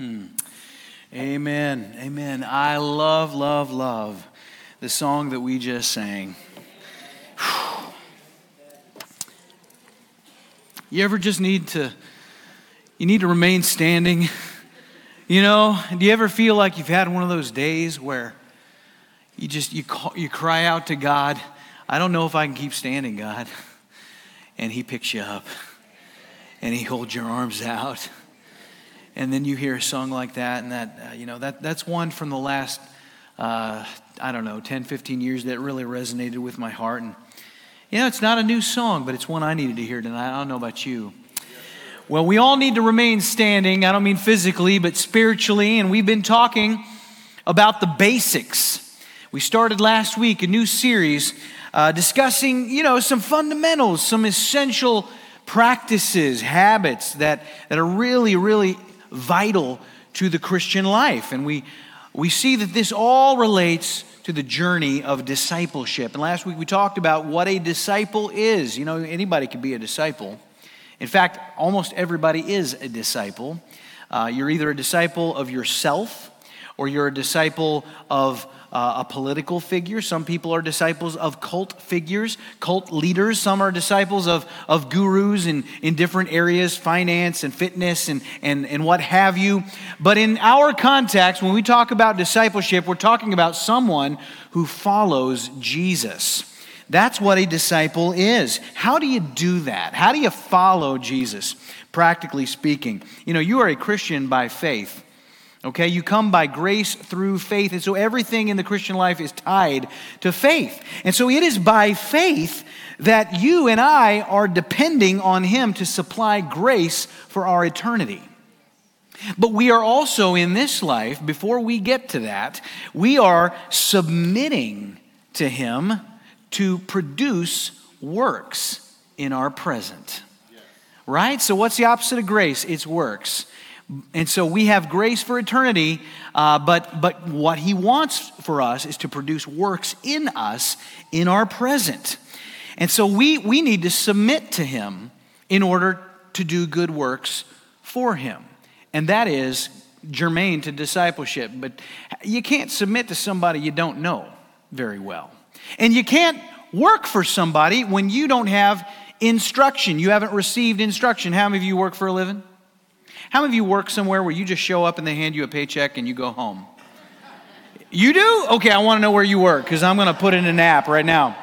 Hmm. Amen. Amen. I love, love, love the song that we just sang. You ever just need to you need to remain standing? You know, do you ever feel like you've had one of those days where you just you call, you cry out to God, I don't know if I can keep standing, God. And he picks you up and he holds your arms out. And then you hear a song like that and that uh, you know that that's one from the last uh, I don't know 10 15 years that really resonated with my heart and you know, it's not a new song, but it's one I needed to hear tonight. I don't know about you. Well, we all need to remain standing. I don't mean physically, but spiritually. And we've been talking about the basics. We started last week a new series uh, discussing, you know, some fundamentals, some essential practices, habits that, that are really, really vital to the Christian life. And we, we see that this all relates to the journey of discipleship. And last week we talked about what a disciple is. You know, anybody can be a disciple. In fact, almost everybody is a disciple. Uh, you're either a disciple of yourself or you're a disciple of uh, a political figure. Some people are disciples of cult figures, cult leaders. Some are disciples of, of gurus in, in different areas, finance and fitness and, and, and what have you. But in our context, when we talk about discipleship, we're talking about someone who follows Jesus. That's what a disciple is. How do you do that? How do you follow Jesus, practically speaking? You know, you are a Christian by faith. Okay, you come by grace through faith. And so everything in the Christian life is tied to faith. And so it is by faith that you and I are depending on Him to supply grace for our eternity. But we are also in this life, before we get to that, we are submitting to Him to produce works in our present. Right? So, what's the opposite of grace? It's works. And so we have grace for eternity, uh, but, but what he wants for us is to produce works in us in our present. And so we, we need to submit to him in order to do good works for him. And that is germane to discipleship. But you can't submit to somebody you don't know very well. And you can't work for somebody when you don't have instruction. You haven't received instruction. How many of you work for a living? How many of you work somewhere where you just show up and they hand you a paycheck and you go home? You do? Okay, I want to know where you work because I'm going to put in an app right now.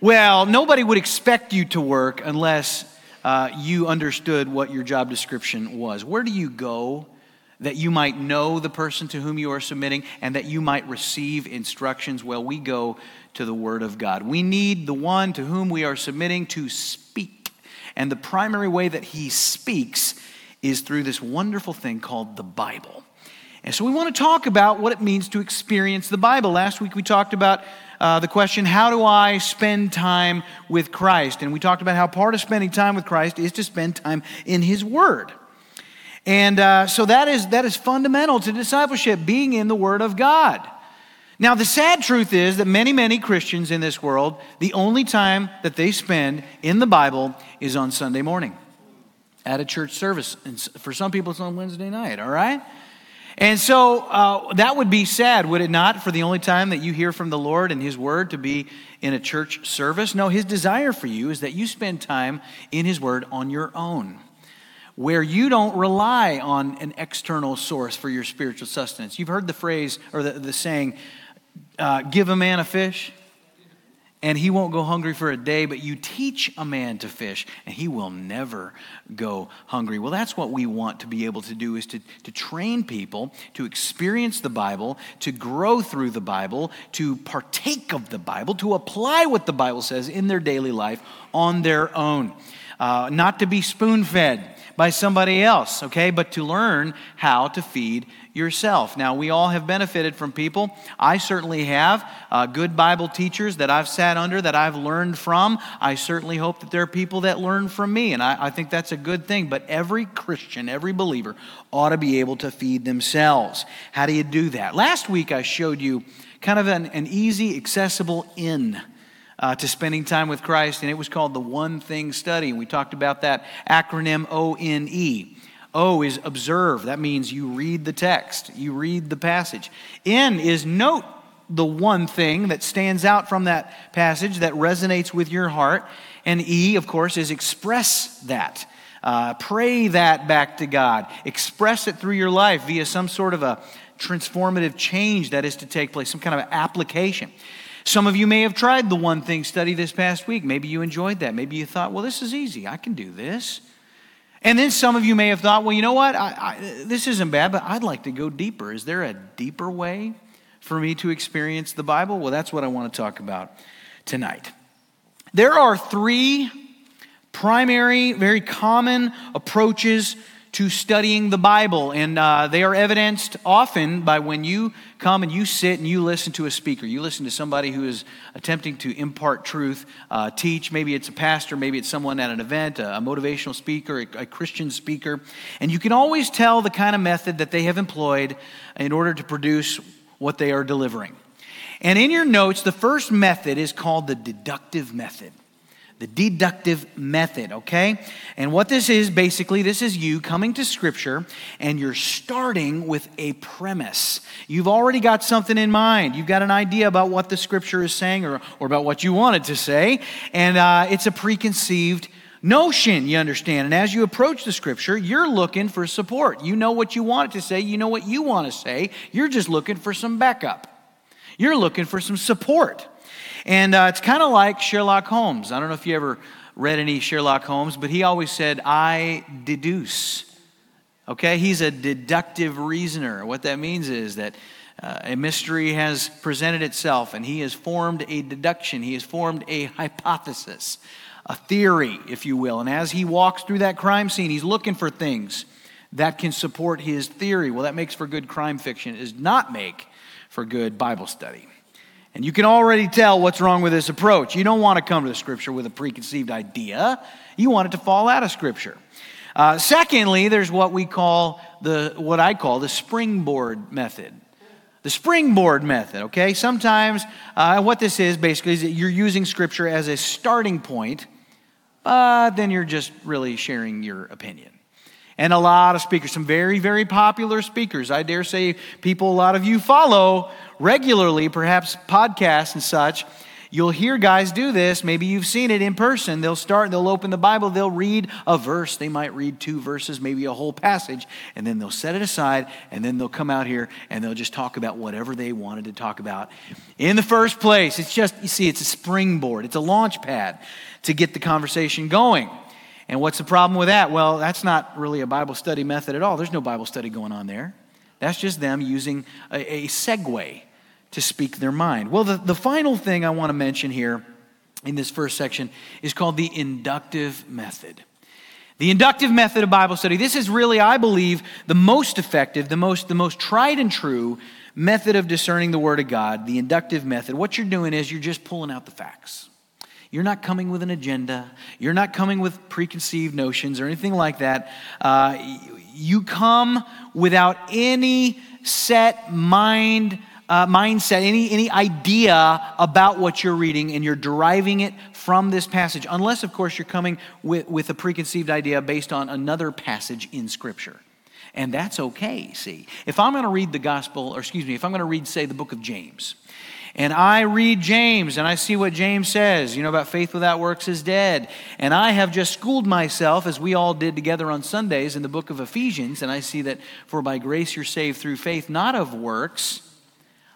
Well, nobody would expect you to work unless uh, you understood what your job description was. Where do you go that you might know the person to whom you are submitting and that you might receive instructions? Well, we go to the Word of God. We need the one to whom we are submitting to speak. And the primary way that he speaks is through this wonderful thing called the Bible. And so we want to talk about what it means to experience the Bible. Last week we talked about uh, the question, how do I spend time with Christ? And we talked about how part of spending time with Christ is to spend time in His Word. And uh, so that is, that is fundamental to discipleship, being in the Word of God. Now, the sad truth is that many, many Christians in this world, the only time that they spend in the Bible is on Sunday morning at a church service. And for some people, it's on Wednesday night, all right? And so uh, that would be sad, would it not, for the only time that you hear from the Lord and His Word to be in a church service? No, His desire for you is that you spend time in His Word on your own, where you don't rely on an external source for your spiritual sustenance. You've heard the phrase or the, the saying, uh, give a man a fish and he won't go hungry for a day, but you teach a man to fish, and he will never go hungry. Well, that's what we want to be able to do is to, to train people to experience the Bible, to grow through the Bible, to partake of the Bible, to apply what the Bible says in their daily life on their own. Uh, not to be spoon fed by somebody else, okay, but to learn how to feed yourself. Now, we all have benefited from people. I certainly have uh, good Bible teachers that I've sat under, that I've learned from. I certainly hope that there are people that learn from me, and I, I think that's a good thing. But every Christian, every believer ought to be able to feed themselves. How do you do that? Last week, I showed you kind of an, an easy, accessible in. Uh, to spending time with Christ, and it was called the One Thing Study. We talked about that acronym O N E. O is observe. That means you read the text, you read the passage. N is note the one thing that stands out from that passage that resonates with your heart. And E, of course, is express that. Uh, pray that back to God. Express it through your life via some sort of a transformative change that is to take place, some kind of application. Some of you may have tried the one thing study this past week. Maybe you enjoyed that. Maybe you thought, well, this is easy. I can do this. And then some of you may have thought, well, you know what? I, I, this isn't bad, but I'd like to go deeper. Is there a deeper way for me to experience the Bible? Well, that's what I want to talk about tonight. There are three primary, very common approaches to studying the Bible, and uh, they are evidenced often by when you come and you sit and you listen to a speaker. You listen to somebody who is attempting to impart truth, uh, teach. Maybe it's a pastor, maybe it's someone at an event, a, a motivational speaker, a, a Christian speaker. And you can always tell the kind of method that they have employed in order to produce what they are delivering. And in your notes, the first method is called the deductive method the deductive method, okay? And what this is basically, this is you coming to Scripture and you're starting with a premise. You've already got something in mind. You've got an idea about what the Scripture is saying or, or about what you wanted to say, and uh, it's a preconceived notion, you understand. And as you approach the Scripture, you're looking for support. You know what you want it to say, you know what you want to say, you're just looking for some backup. You're looking for some support. And uh, it's kind of like Sherlock Holmes. I don't know if you ever read any Sherlock Holmes, but he always said, I deduce. Okay, he's a deductive reasoner. What that means is that uh, a mystery has presented itself and he has formed a deduction, he has formed a hypothesis, a theory, if you will. And as he walks through that crime scene, he's looking for things that can support his theory. Well, that makes for good crime fiction, it does not make for good Bible study. And you can already tell what's wrong with this approach. You don't want to come to the scripture with a preconceived idea, you want it to fall out of scripture. Uh, secondly, there's what we call the what I call the springboard method. The springboard method, okay? Sometimes uh, what this is basically is that you're using scripture as a starting point, but then you're just really sharing your opinion. And a lot of speakers, some very, very popular speakers, I dare say people a lot of you follow regularly, perhaps podcasts and such, you'll hear guys do this. Maybe you've seen it in person. They'll start, they'll open the Bible, they'll read a verse. They might read two verses, maybe a whole passage, and then they'll set it aside, and then they'll come out here and they'll just talk about whatever they wanted to talk about. In the first place, it's just, you see, it's a springboard, it's a launch pad to get the conversation going. And what's the problem with that? Well, that's not really a Bible study method at all. There's no Bible study going on there. That's just them using a, a segue to speak their mind. Well, the, the final thing I want to mention here in this first section is called the inductive method. The inductive method of Bible study. This is really, I believe, the most effective, the most, the most tried and true method of discerning the Word of God, the inductive method. What you're doing is you're just pulling out the facts. You're not coming with an agenda. You're not coming with preconceived notions or anything like that. Uh, you come without any set mind uh, mindset, any, any idea about what you're reading, and you're deriving it from this passage, unless, of course, you're coming with, with a preconceived idea based on another passage in Scripture. And that's okay, see. If I'm going to read the gospel, or excuse me, if I'm going to read, say, the book of James, and I read James and I see what James says, you know, about faith without works is dead. And I have just schooled myself, as we all did together on Sundays in the book of Ephesians, and I see that for by grace you're saved through faith, not of works.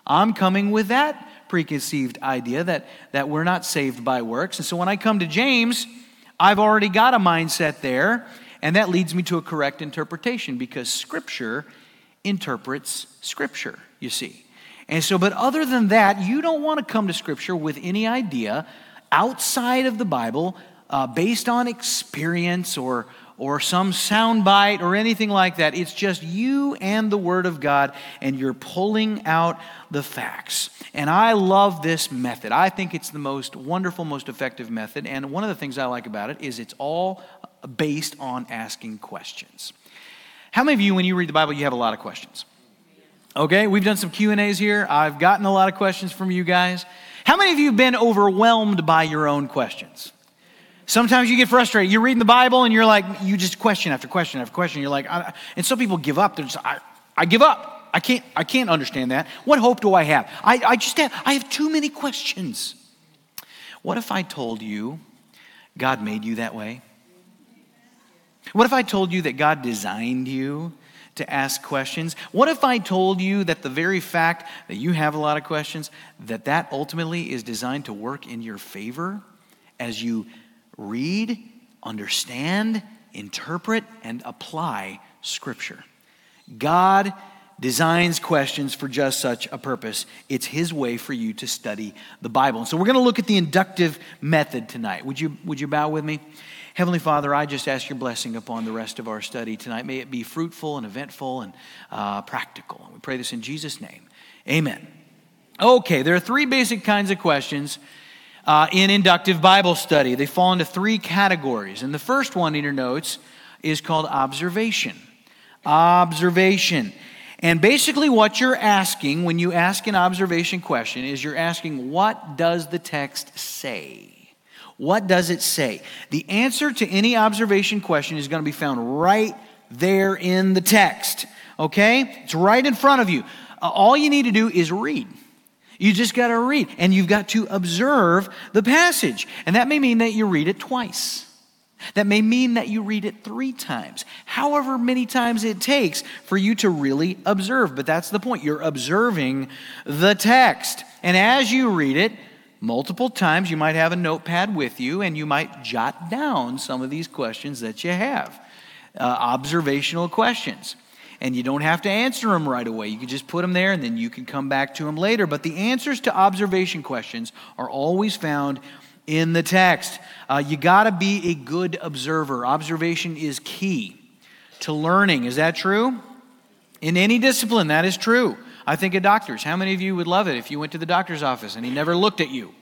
I'm coming with that preconceived idea that, that we're not saved by works. And so when I come to James, I've already got a mindset there, and that leads me to a correct interpretation because Scripture interprets Scripture, you see. And so, but other than that, you don't want to come to Scripture with any idea outside of the Bible uh, based on experience or, or some soundbite or anything like that. It's just you and the Word of God, and you're pulling out the facts. And I love this method. I think it's the most wonderful, most effective method. And one of the things I like about it is it's all based on asking questions. How many of you, when you read the Bible, you have a lot of questions? Okay, we've done some Q&As here. I've gotten a lot of questions from you guys. How many of you have been overwhelmed by your own questions? Sometimes you get frustrated. You're reading the Bible and you're like, you just question after question after question. You're like, I, and some people give up. They're just, I, I give up. I can't, I can't understand that. What hope do I have? I, I just have, I have too many questions. What if I told you God made you that way? What if I told you that God designed you to ask questions? What if I told you that the very fact that you have a lot of questions, that that ultimately is designed to work in your favor as you read, understand, interpret, and apply Scripture? God designs questions for just such a purpose. It's His way for you to study the Bible. And so we're going to look at the inductive method tonight. Would you, would you bow with me? Heavenly Father, I just ask your blessing upon the rest of our study tonight. May it be fruitful and eventful and uh, practical. We pray this in Jesus' name. Amen. Okay, there are three basic kinds of questions uh, in inductive Bible study. They fall into three categories. And the first one in your notes is called observation. Observation. And basically, what you're asking when you ask an observation question is you're asking, what does the text say? What does it say? The answer to any observation question is going to be found right there in the text. Okay? It's right in front of you. Uh, all you need to do is read. You just got to read, and you've got to observe the passage. And that may mean that you read it twice. That may mean that you read it three times, however many times it takes for you to really observe. But that's the point. You're observing the text. And as you read it, multiple times. You might have a notepad with you and you might jot down some of these questions that you have. Uh, observational questions. And you don't have to answer them right away. You can just put them there and then you can come back to them later. But the answers to observation questions are always found in the text. Uh, you got to be a good observer. Observation is key to learning. Is that true? In any discipline, that is true. I think of doctors. How many of you would love it if you went to the doctor's office and he never looked at you?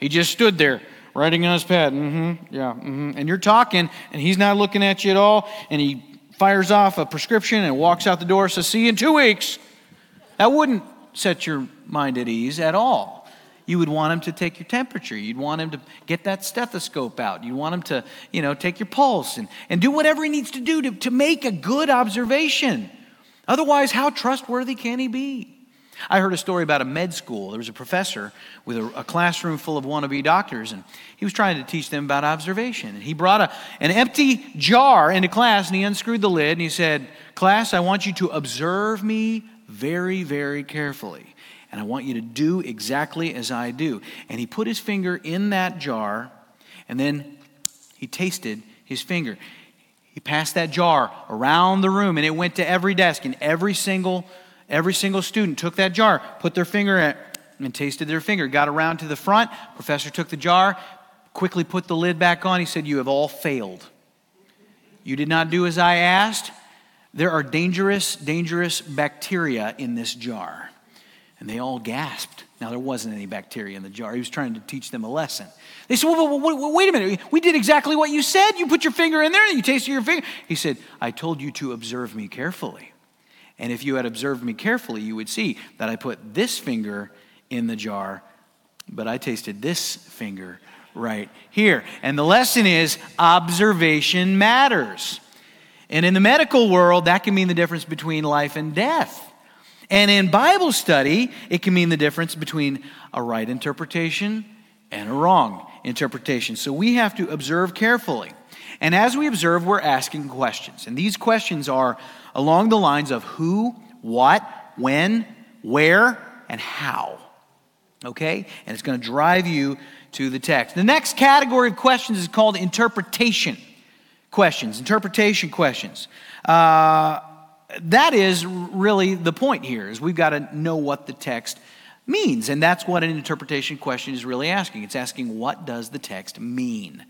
He just stood there writing on his pad. Mm-hmm, yeah, mm-hmm. And you're talking, and he's not looking at you at all, and he fires off a prescription and walks out the door, says, See you in two weeks. That wouldn't set your mind at ease at all. You would want him to take your temperature. You'd want him to get that stethoscope out. You'd want him to, you know, take your pulse and, and do whatever he needs to do to, to make a good observation. Otherwise, how trustworthy can he be? I heard a story about a med school. There was a professor with a, a, classroom full of wannabe doctors, and he was trying to teach them about observation. And he brought a, an empty jar into class, and he unscrewed the lid, and he said, Class, I want you to observe me very, very carefully. And I want you to do exactly as I do. And he put his finger in that jar, and then he tasted his finger. He passed that jar around the room and it went to every desk and every single every single student took that jar, put their finger in it and tasted their finger. Got around to the front, professor took the jar, quickly put the lid back on. He said, "You have all failed. You did not do as I asked. There are dangerous dangerous bacteria in this jar." And they all gasped. Now, there wasn't any bacteria in the jar. He was trying to teach them a lesson. They said, well, wait, wait a minute. We did exactly what you said. You put your finger in there and you tasted your finger. He said, I told you to observe me carefully. And if you had observed me carefully, you would see that I put this finger in the jar, but I tasted this finger right here. And the lesson is observation matters. And in the medical world, that can mean the difference between life and death. And in Bible study, it can mean the difference between a right interpretation and a wrong interpretation. So we have to observe carefully. And as we observe, we're asking questions. And these questions are along the lines of who, what, when, where, and how. Okay? And it's going to drive you to the text. The next category of questions is called interpretation questions. Interpretation questions. Uh, that is really the point here is we've got to know what the text means and that's what an interpretation question is really asking. It's asking what does the text mean?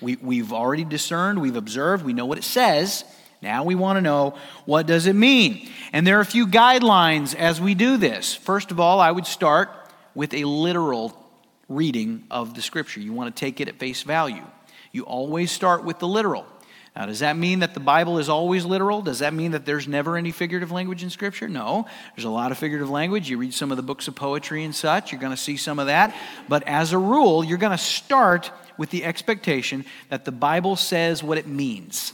We, we've already discerned we've observed we know what it says. Now we want to know what does it mean? And there are a few guidelines as we do this. First of all i would start with a literal reading of the scripture. You want to take it at face value. You always start with the literal now, does that mean that the Bible is always literal? Does that mean that there's never any figurative language in Scripture? No. There's a lot of figurative language. You read some of the books of poetry and such, you're going to see some of that. But as a rule, you're going to start with the expectation that the Bible says what it means.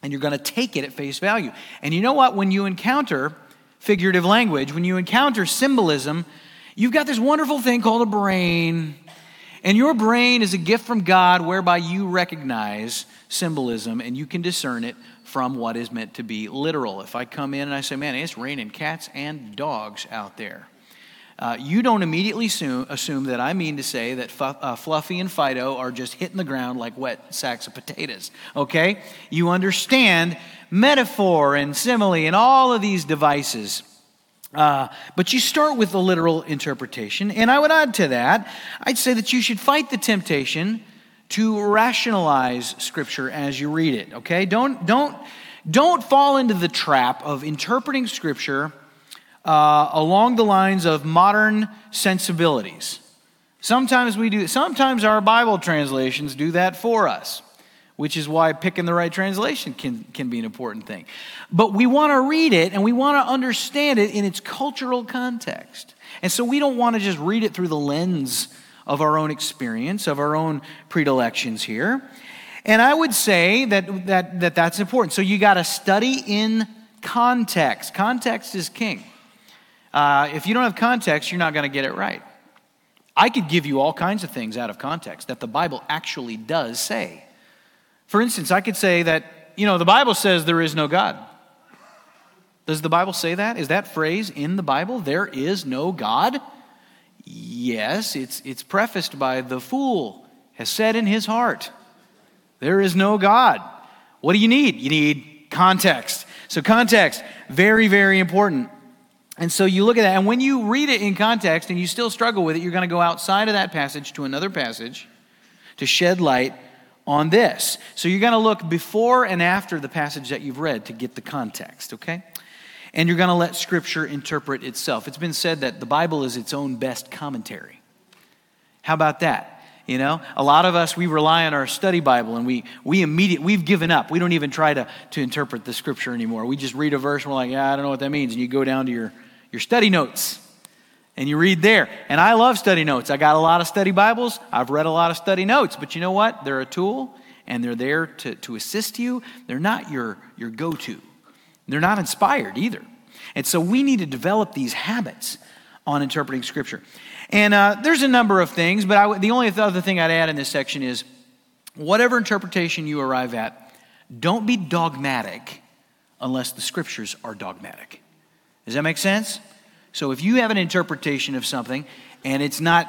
And you're going to take it at face value. And you know what? When you encounter figurative language, when you encounter symbolism, you've got this wonderful thing called a brain. And your brain is a gift from God whereby you recognize symbolism and you can discern it from what is meant to be literal. If I come in and I say, man, it's raining cats and dogs out there, uh, you don't immediately assume, assume, that I mean to say that uh, Fluffy and Fido are just hitting the ground like wet sacks of potatoes, okay? You understand metaphor and simile and all of these devices. Uh, but you start with the literal interpretation. And I would add to that, I'd say that you should fight the temptation to rationalize Scripture as you read it, okay? Don't, don't, don't fall into the trap of interpreting Scripture uh, along the lines of modern sensibilities. Sometimes we do, sometimes our Bible translations do that for us, which is why picking the right translation can, can be an important thing. But we want to read it and we want to understand it in its cultural context. And so we don't want to just read it through the lens of our own experience, of our own predilections here. And I would say that, that, that that's important. So you got to study in context. Context is king. Uh, if you don't have context, you're not going to get it right. I could give you all kinds of things out of context that the Bible actually does say. For instance, I could say that, you know, the Bible says there is no God. Does the Bible say that? Is that phrase in the Bible? There is no God? Yes, it's, it's prefaced by the fool has said in his heart, There is no God. What do you need? You need context. So, context, very, very important. And so you look at that, and when you read it in context and you still struggle with it, you're going to go outside of that passage to another passage to shed light on this. So you're going to look before and after the passage that you've read to get the context, okay? And you're going to let Scripture interpret itself. It's been said that the Bible is its own best commentary. How about that? You know, a lot of us, we rely on our study Bible and we, we immediately, we've given up. We don't even try to, to interpret the scripture anymore. We just read a verse and we're like, yeah, I don't know what that means. And you go down to your your study notes and you read there. And I love study notes. I got a lot of study Bibles. I've read a lot of study notes. But you know what? They're a tool and they're there to, to assist you. They're not your, your go to, they're not inspired either. And so we need to develop these habits on interpreting Scripture. And uh, there's a number of things, but I, the only other thing I'd add in this section is whatever interpretation you arrive at, don't be dogmatic unless the Scriptures are dogmatic. Does that make sense? So if you have an interpretation of something and it's not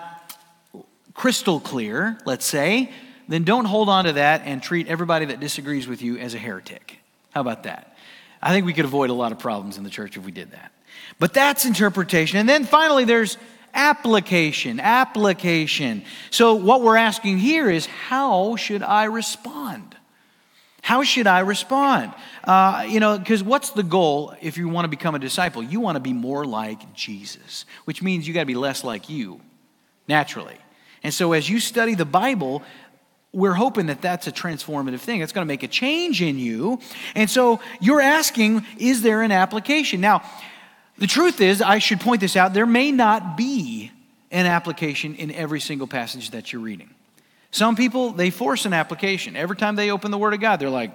crystal clear, let's say, then don't hold on to that and treat everybody that disagrees with you as a heretic. How about that? I think we could avoid a lot of problems in the church if we did that. But that's interpretation. And then finally, there's application. Application. So, what we're asking here is how should I respond? How should I respond? Uh, you know, because what's the goal if you want to become a disciple? You want to be more like Jesus, which means you got to be less like you, naturally. And so as you study the Bible, we're hoping that that's a transformative thing. It's going to make a change in you. And so you're asking, is there an application? Now, the truth is, I should point this out, there may not be an application in every single passage that you're reading. Some people, they force an application. Every time they open the Word of God, they're like,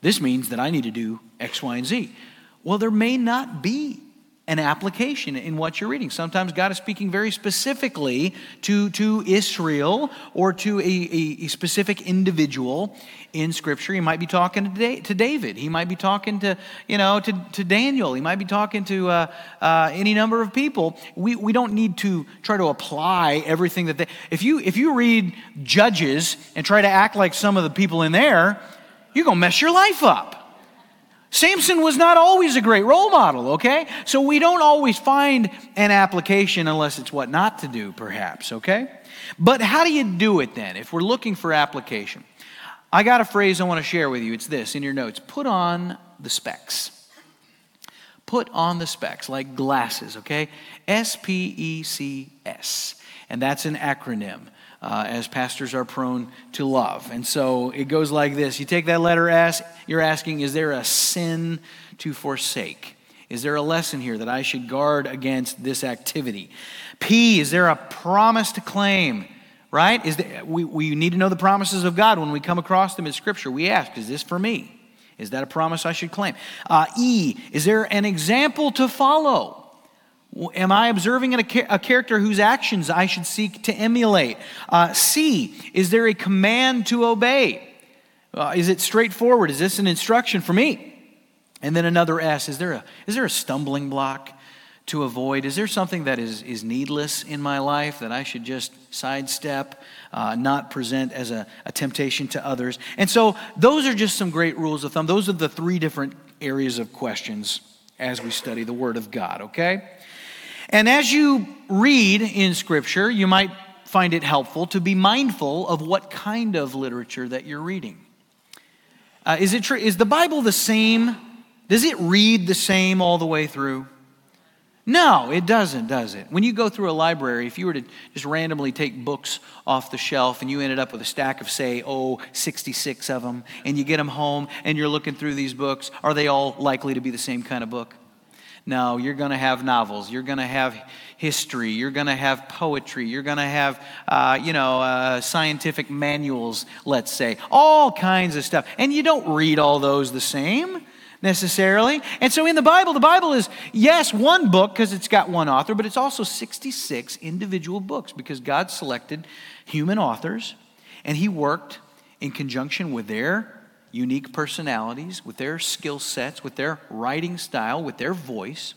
this means that I need to do X, Y, and Z. Well, there may not be an application in what you're reading. Sometimes God is speaking very specifically to, to Israel or to a, a, a specific individual in Scripture. He might be talking to, to David. He might be talking to, you know, to, to Daniel. He might be talking to uh, uh, any number of people. We, we don't need to try to apply everything that they... If you, if you read Judges and try to act like some of the people in there, you're going to mess your life up. Samson was not always a great role model, okay? So we don't always find an application unless it's what not to do, perhaps, okay? But how do you do it then if we're looking for application? I got a phrase I want to share with you. It's this in your notes put on the specs. Put on the specs, like glasses, okay? S P E C S. And that's an acronym uh, as pastors are prone to love. And so it goes like this You take that letter S, you're asking, is there a sin to forsake? Is there a lesson here that I should guard against this activity? P, is there a promise to claim? right? Is that we, we need to know the promises of God when we come across them in Scripture. We ask, is this for me? Is that a promise I should claim? Uh, e, is there an example to follow? Am I observing a, character whose actions I should seek to emulate? Uh, C, is there a command to obey? Uh, is it straightforward? Is this an instruction for me? And then another S, is there a, is there a stumbling block? to avoid? Is there something that is, is needless in my life that I should just sidestep, uh, not present as a, a temptation to others? And so, those are just some great rules of thumb. Those are the three different areas of questions as we study the Word of God, okay? And as you read in Scripture, you might find it helpful to be mindful of what kind of literature that you're reading. Uh, is, it true? is the Bible the same? Does it read the same all the way through? No, it doesn't, does it? When you go through a library, if you were to just randomly take books off the shelf and you ended up with a stack of, say, oh, 66 of them, and you get them home and you're looking through these books, are they all likely to be the same kind of book? No, you're going to have novels. You're going to have history. You're going to have poetry. You're going to have, uh, you know, uh, scientific manuals, let's say, all kinds of stuff. And you don't read all those the same necessarily. And so in the Bible, the Bible is, yes, one book because it's got one author, but it's also 66 individual books because God selected human authors and He worked in conjunction with their unique personalities, with their skill sets, with their writing style, with their voice.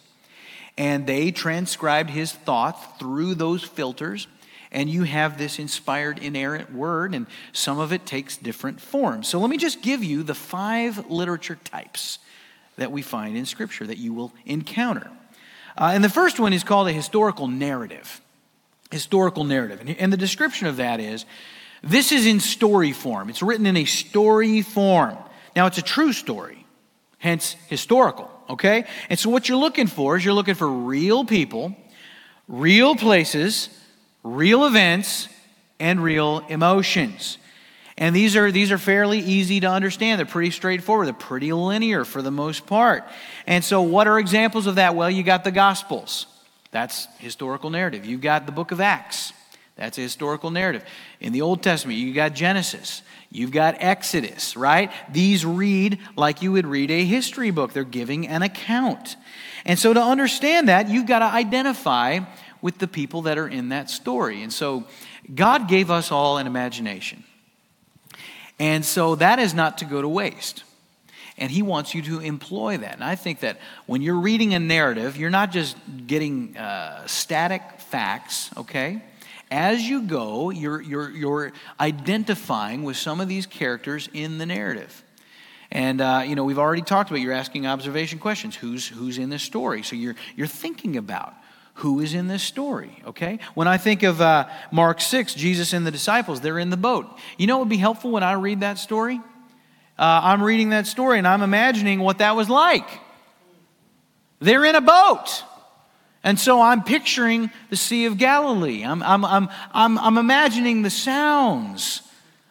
And they transcribed His thoughts through those filters and you have this inspired, inerrant word, and some of it takes different forms. So let me just give you the five literature types that we find in Scripture that you will encounter. Uh, and the first one is called a historical narrative. Historical narrative. And, and the description of that is this is in story form, it's written in a story form. Now, it's a true story, hence historical, okay? And so, what you're looking for is you're looking for real people, real places, real events, and real emotions. And these are, these are fairly easy to understand. They're pretty straightforward. They're pretty linear for the most part. And so, what are examples of that? Well, you got the Gospels. That's historical narrative. You've got the book of Acts. That's a historical narrative. In the Old Testament, you got Genesis. You've got Exodus, right? These read like you would read a history book. They're giving an account. And so, to understand that, you've got to identify with the people that are in that story. And so, God gave us all an imagination. And so that is not to go to waste. And he wants you to employ that. And I think that when you're reading a narrative, you're not just getting uh, static facts, okay? As you go, you're, you're, you're identifying with some of these characters in the narrative. And, uh, you know, we've already talked about you're asking observation questions. Who's, who's in this story? So you're, you're thinking about who is in this story, okay? When I think of uh, Mark 6, Jesus and the disciples, they're in the boat. You know what would be helpful when I read that story? Uh, I'm reading that story and I'm imagining what that was like. They're in a boat. And so I'm picturing the Sea of Galilee. I'm, I'm, I'm, I'm, I'm imagining the sounds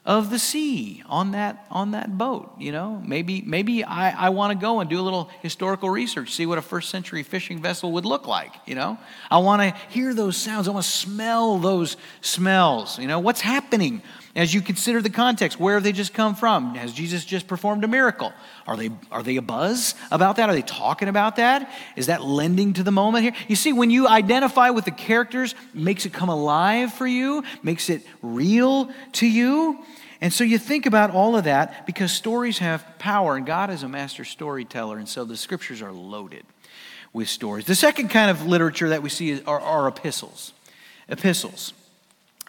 of the sea on that on that boat you know? Maybe maybe i, I want to go and do a little historical research see what a first century fishing vessel would look like you know? I want to hear those sounds. I want to smell those smells you know? What's happening as you consider the context where have they just come from? Has jesus just performed a miracle? Are they are they a buzz about that? Are they talking about that? Is that lending to the moment here? You see when you identify with the characters makes it come alive for you makes it real to you. And so you think about all of that because stories have power and god is a master storyteller and so the scriptures are loaded with stories. The second kind of literature that we see are, are epistles. Epistles.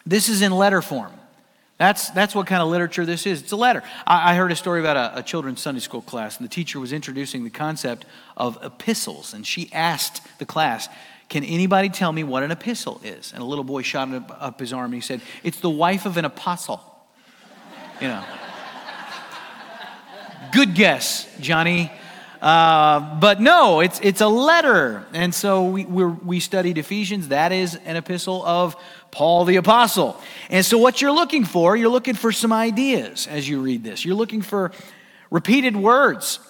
This is in letter form that's, that's what kind of literature this is. It's a letter. I, I heard a story about a, a, children's Sunday school class, and the teacher was introducing the concept of epistles. And she asked the class, Can anybody tell me what an epistle is? And a little boy shot up, up his arm and he said, It's the wife of an apostle. You know. Good guess, Johnny. Uh, but no, it's, it's a letter. And so we, we studied Ephesians. That is an epistle of Paul the Apostle. And so, what you're looking for, you're looking for some ideas as you read this. You're looking for repeated words,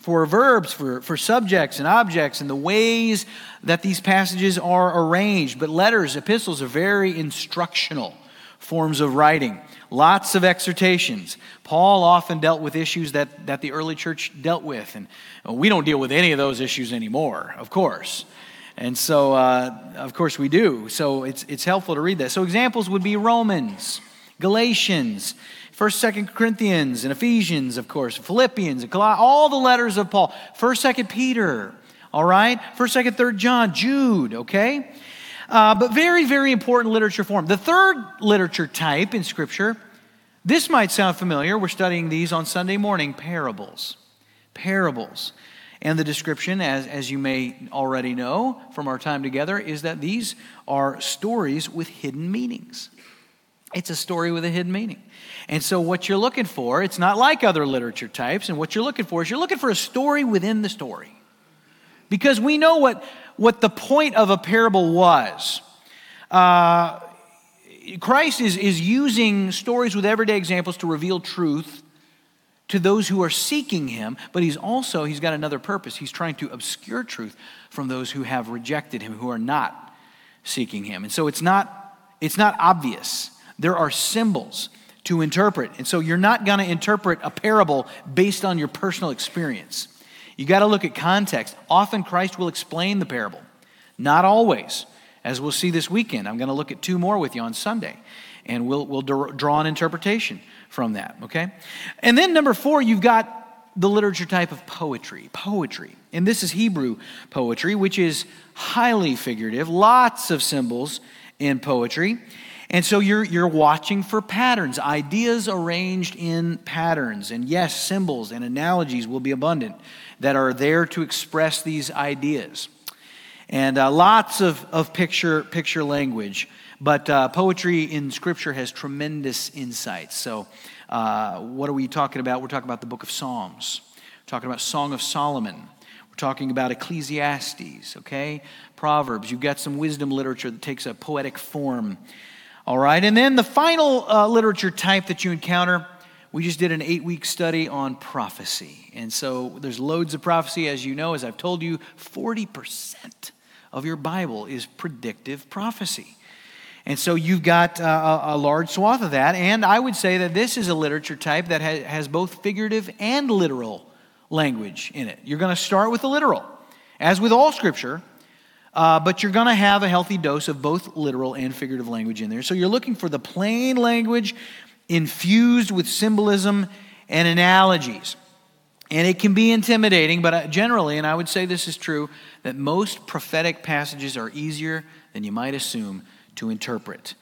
for verbs, for, for subjects and objects, and the ways that these passages are arranged. But letters, epistles, are very instructional forms of writing, lots of exhortations. Paul often dealt with issues that, that the early church dealt with, and we don't deal with any of those issues anymore, of course. And so, uh, of course, we do. So it's, it's helpful to read that. So examples would be Romans, Galatians, First, Second Corinthians, and Ephesians, of course, Philippians, and all the letters of Paul. First, Second Peter, all right? First, Second, Third John, Jude, okay? Uh, but very, very important literature form. The third literature type in Scripture, this might sound familiar. We're studying these on Sunday morning parables. Parables. And the description, as, as you may already know from our time together, is that these are stories with hidden meanings. It's a story with a hidden meaning. And so, what you're looking for, it's not like other literature types, and what you're looking for is you're looking for a story within the story. Because we know what, what the point of a parable was. Uh, Christ is, is using stories with everyday examples to reveal truth to those who are seeking him, but he's also, he's got another purpose. He's trying to obscure truth from those who have rejected him, who are not seeking him. And so it's not, it's not obvious. There are symbols to interpret. And so you're not going to interpret a parable based on your personal experience. You got to look at context. Often Christ will explain the parable, not always. As we'll see this weekend, I'm going to look at two more with you on Sunday, and we'll, we'll draw an interpretation from that, okay? And then number four, you've got the literature type of poetry. Poetry. And this is Hebrew poetry, which is highly figurative, lots of symbols in poetry. And so you're, you're watching for patterns, ideas arranged in patterns. And yes, symbols and analogies will be abundant that are there to express these ideas. And uh, lots of, of picture, picture language. But uh, poetry in Scripture has tremendous insights. So, uh, what are we talking about? We're talking about the book of Psalms, we're talking about Song of Solomon. We're talking about Ecclesiastes, okay? Proverbs. You've got some wisdom literature that takes a poetic form. All right, and then the final uh, literature type that you encounter we just did an eight week study on prophecy. And so there's loads of prophecy. As you know, as I've told you, 40% of your Bible is predictive prophecy. And so you've got uh, a, large swath of that. And I would say that this is a literature type that has both figurative and literal language in it. You're going to start with the literal, as with all scripture. Uh, but you're going to have a healthy dose of both literal and figurative language in there. So you're looking for the plain language infused with symbolism and analogies. And it can be intimidating, but uh, generally, and I would say this is true, that most prophetic passages are easier than you might assume to interpret.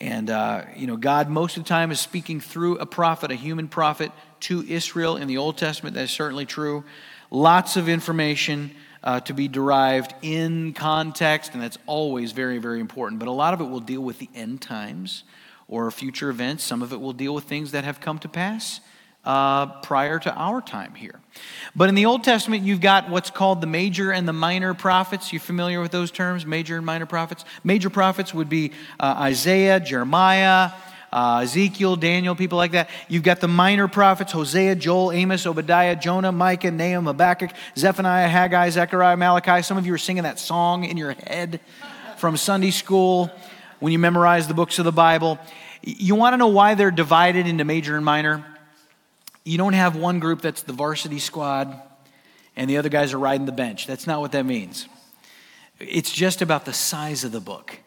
And, uh, you know, God most of the time is speaking through a prophet, a human prophet, to Israel in the Old Testament. That is certainly true. Lots of information uh, to be derived in context, and that's always very, very important. But a lot of it will deal with the end times or future events. Some of it will deal with things that have come to pass uh, prior to our time here. But in the Old Testament, you've got what's called the major and the minor prophets. You familiar with those terms, major and minor prophets? Major prophets would be uh, Isaiah, Jeremiah, uh, Ezekiel, Daniel, people like that. You've got the minor prophets Hosea, Joel, Amos, Obadiah, Jonah, Micah, Nahum, Habakkuk, Zephaniah, Haggai, Zechariah, Malachi. Some of you are singing that song in your head from Sunday school when you memorize the books of the Bible. You want to know why they're divided into major and minor? You don't have one group that's the varsity squad and the other guys are riding the bench. That's not what that means. It's just about the size of the book.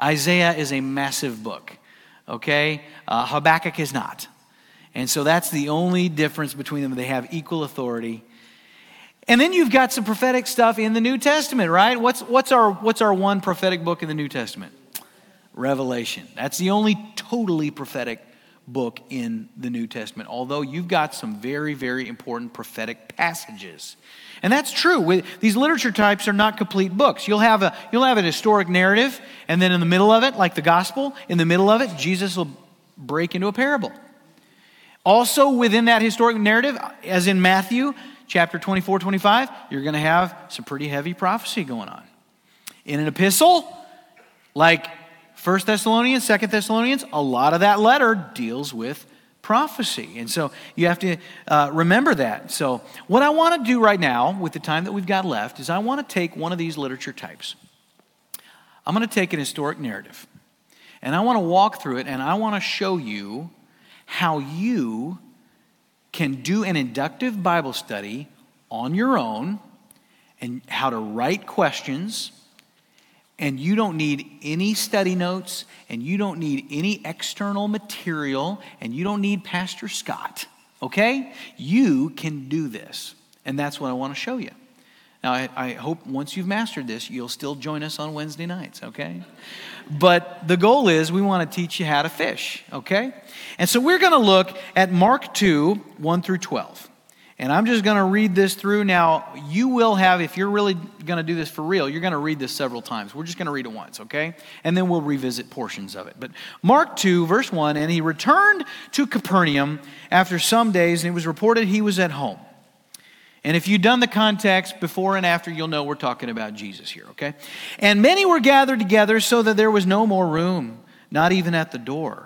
Isaiah is a massive book, okay? Uh, Habakkuk is not. And so that's the only difference between them. They have equal authority. And then you've got some prophetic stuff in the New Testament, right? What's, what's, our, what's our one prophetic book in the New Testament? Revelation. That's the only totally prophetic book in the New Testament, although you've got some very, very important prophetic passages. And that's true. These literature types are not complete books. You'll have, a, you'll have an historic narrative, and then in the middle of it, like the gospel, in the middle of it, Jesus will break into a parable. Also, within that historic narrative, as in Matthew chapter 24, 25, you're going to have some pretty heavy prophecy going on. In an epistle, like First Thessalonians, Second Thessalonians, a lot of that letter deals with prophecy. And so you have to uh, remember that. So, what I want to do right now, with the time that we've got left, is I want to take one of these literature types. I'm going to take an historic narrative, And I want to walk through it and I want to show you how you can do an inductive Bible study on your own and how to write questions. And you don't need any study notes and you don't need any external material and you don't need Pastor Scott, okay? You can do this. And that's what I want to show you. Now, I, I, hope once you've mastered this, you'll still join us on Wednesday nights, okay? But the goal is we want to teach you how to fish, okay? And so we're going to look at Mark 2, 1 through 12. And I'm just going to read this through. Now, you will have, if you're really going to do this for real, you're going to read this several times. We're just going to read it once, okay? And then we'll revisit portions of it. But Mark 2, verse 1 And he returned to Capernaum after some days, and it was reported he was at home. And if you've done the context before and after, you'll know we're talking about Jesus here, okay? And many were gathered together so that there was no more room, not even at the door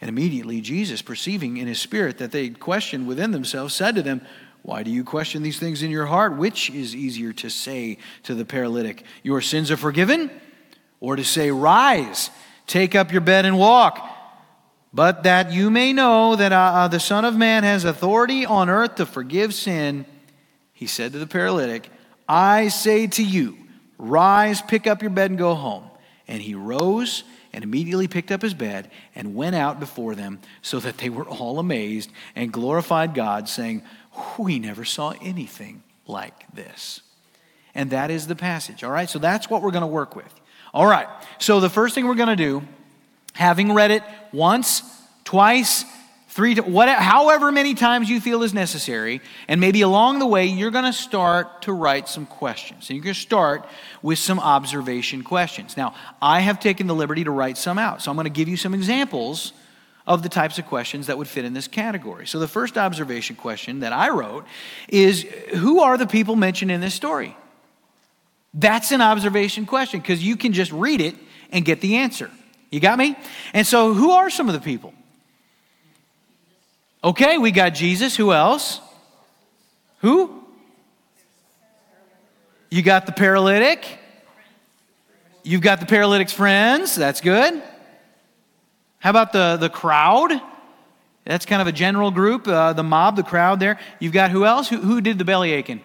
And immediately Jesus, perceiving in his spirit that they questioned within themselves, said to them, Why do you question these things in your heart? Which is easier to say to the paralytic, Your sins are forgiven? Or to say, Rise, take up your bed and walk? But that you may know that uh, uh, the Son of Man has authority on earth to forgive sin, he said to the paralytic, I say to you, Rise, pick up your bed, and go home. And he rose and immediately picked up his bed and went out before them, so that they were all amazed and glorified God, saying, We never saw anything like this. And that is the passage. All right, so that's what we're going to work with. All right, so the first thing we're going to do, having read it once, twice, three, whatever, however many times you feel is necessary, and maybe along the way, you're going to start to write some questions. And you're going to start with some observation questions. Now, I have taken the liberty to write some out, so I'm going to give you some examples of the types of questions that would fit in this category. So, the first observation question that I wrote is Who are the people mentioned in this story? That's an observation question because you can just read it and get the answer. You got me? And so, who are some of the people? Okay, we got Jesus. Who else? Who? You got the paralytic. You've got the paralytic's friends. That's good. How about the, the crowd? That's kind of a general group, uh, the mob, the crowd there. You've got who else? Who, who did the belly aching?